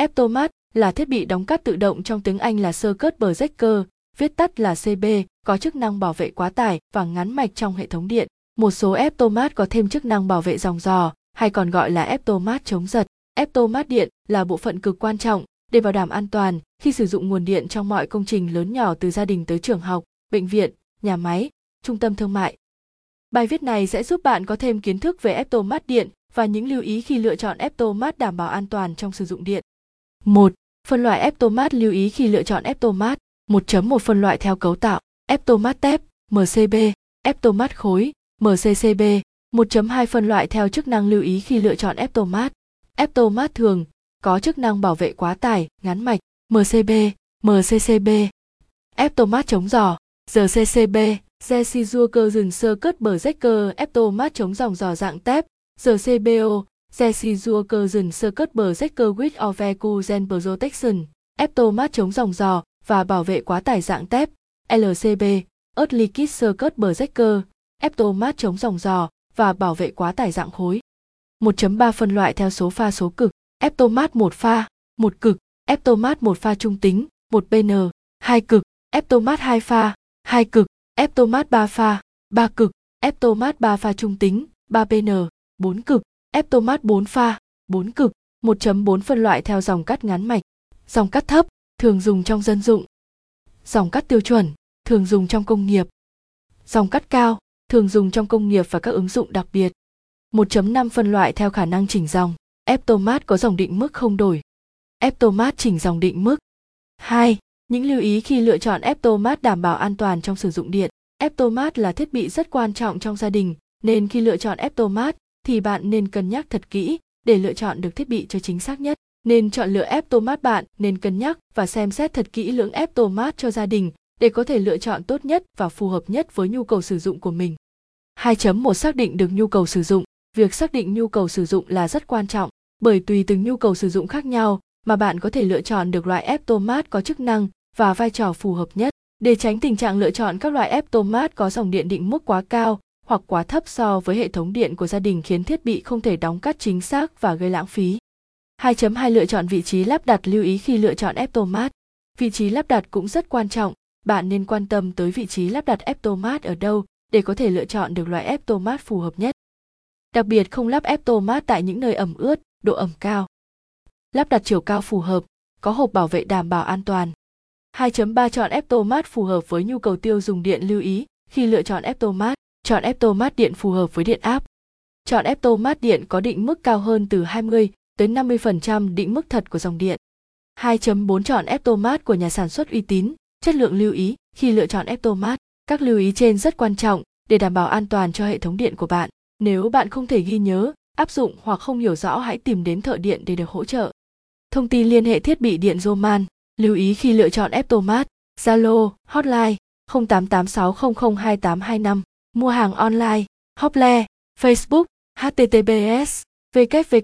Eptomat là thiết bị đóng cắt tự động trong tiếng Anh là Circuit Breaker, viết tắt là CB, có chức năng bảo vệ quá tải và ngắn mạch trong hệ thống điện. Một số Eptomat có thêm chức năng bảo vệ dòng dò, hay còn gọi là Eptomat chống giật. Eptomat điện là bộ phận cực quan trọng để bảo đảm an toàn khi sử dụng nguồn điện trong mọi công trình lớn nhỏ từ gia đình tới trường học, bệnh viện, nhà máy, trung tâm thương mại. Bài viết này sẽ giúp bạn có thêm kiến thức về Eptomat điện và những lưu ý khi lựa chọn Eptomat đảm bảo an toàn trong sử dụng điện. 1. Phân loại Eptomat lưu ý khi lựa chọn Eptomat. 1.1 phân loại theo cấu tạo. Eptomat tép, MCB, Eptomat khối, MCCB. 1.2 phân loại theo chức năng lưu ý khi lựa chọn Eptomat. Eptomat thường có chức năng bảo vệ quá tải, ngắn mạch, MCB, MCCB. Eptomat chống giò, GCCB, Gesizurker sơ cất bờ rách cơ Eptomat chống dòng giò dạng tép, GCBO, Gesizurker sơ cất bờ Breaker with Overcuzen Protection, Eptomat chống dòng giò và bảo vệ quá tải dạng tép, LCB, Earth Liquid Circuit Breaker, Eptomat chống dòng giò và bảo vệ quá tải dạng khối. 1.3 phân loại theo số pha số cực, Eptomat 1 pha, 1 cực, Eptomat 1 pha trung tính, 1 PN, 2 cực, Eptomat 2 pha, 2 cực, Eptomat 3 pha, 3 cực, Eptomat 3 pha trung tính, 3 PN, 4 cực, Eptomat 4 pha, 4 cực, 1.4 phân loại theo dòng cắt ngắn mạch, dòng cắt thấp, thường dùng trong dân dụng. Dòng cắt tiêu chuẩn, thường dùng trong công nghiệp. Dòng cắt cao, thường dùng trong công nghiệp và các ứng dụng đặc biệt. 1.5 phân loại theo khả năng chỉnh dòng. Eptomat có dòng định mức không đổi. Eptomat chỉnh dòng định mức. 2. Những lưu ý khi lựa chọn Eptomat đảm bảo an toàn trong sử dụng điện. Eptomat là thiết bị rất quan trọng trong gia đình, nên khi lựa chọn Eptomat thì bạn nên cân nhắc thật kỹ để lựa chọn được thiết bị cho chính xác nhất. Nên chọn lựa ép tô mát bạn nên cân nhắc và xem xét thật kỹ lưỡng mát cho gia đình để có thể lựa chọn tốt nhất và phù hợp nhất với nhu cầu sử dụng của mình. 2.1 xác định được nhu cầu sử dụng. Việc xác định nhu cầu sử dụng là rất quan trọng, bởi tùy từng nhu cầu sử dụng khác nhau mà bạn có thể lựa chọn được loại ép tô mát có chức năng và vai trò phù hợp nhất. Để tránh tình trạng lựa chọn các loại ép tô mát có dòng điện định mức quá cao hoặc quá thấp so với hệ thống điện của gia đình khiến thiết bị không thể đóng cắt chính xác và gây lãng phí. 2.2 Lựa chọn vị trí lắp đặt lưu ý khi lựa chọn Eptomat. Vị trí lắp đặt cũng rất quan trọng, bạn nên quan tâm tới vị trí lắp đặt Eptomat ở đâu để có thể lựa chọn được loại Eptomat phù hợp nhất. Đặc biệt không lắp Eptomat tại những nơi ẩm ướt, độ ẩm cao. Lắp đặt chiều cao phù hợp, có hộp bảo vệ đảm bảo an toàn. 2.3 Chọn Eptomat phù hợp với nhu cầu tiêu dùng điện lưu ý khi lựa chọn Eptomat. Chọn Eptomat điện phù hợp với điện áp. Chọn Eptomat điện có định mức cao hơn từ 20 tới 50% định mức thật của dòng điện. 2.4 Chọn Eptomat của nhà sản xuất uy tín, chất lượng lưu ý khi lựa chọn Eptomat. Các lưu ý trên rất quan trọng để đảm bảo an toàn cho hệ thống điện của bạn. Nếu bạn không thể ghi nhớ, áp dụng hoặc không hiểu rõ hãy tìm đến thợ điện để được hỗ trợ. Thông tin liên hệ thiết bị điện Roman, lưu ý khi lựa chọn Eptomat, Zalo, hotline 0886002825, mua hàng online, Hople, Facebook, https, www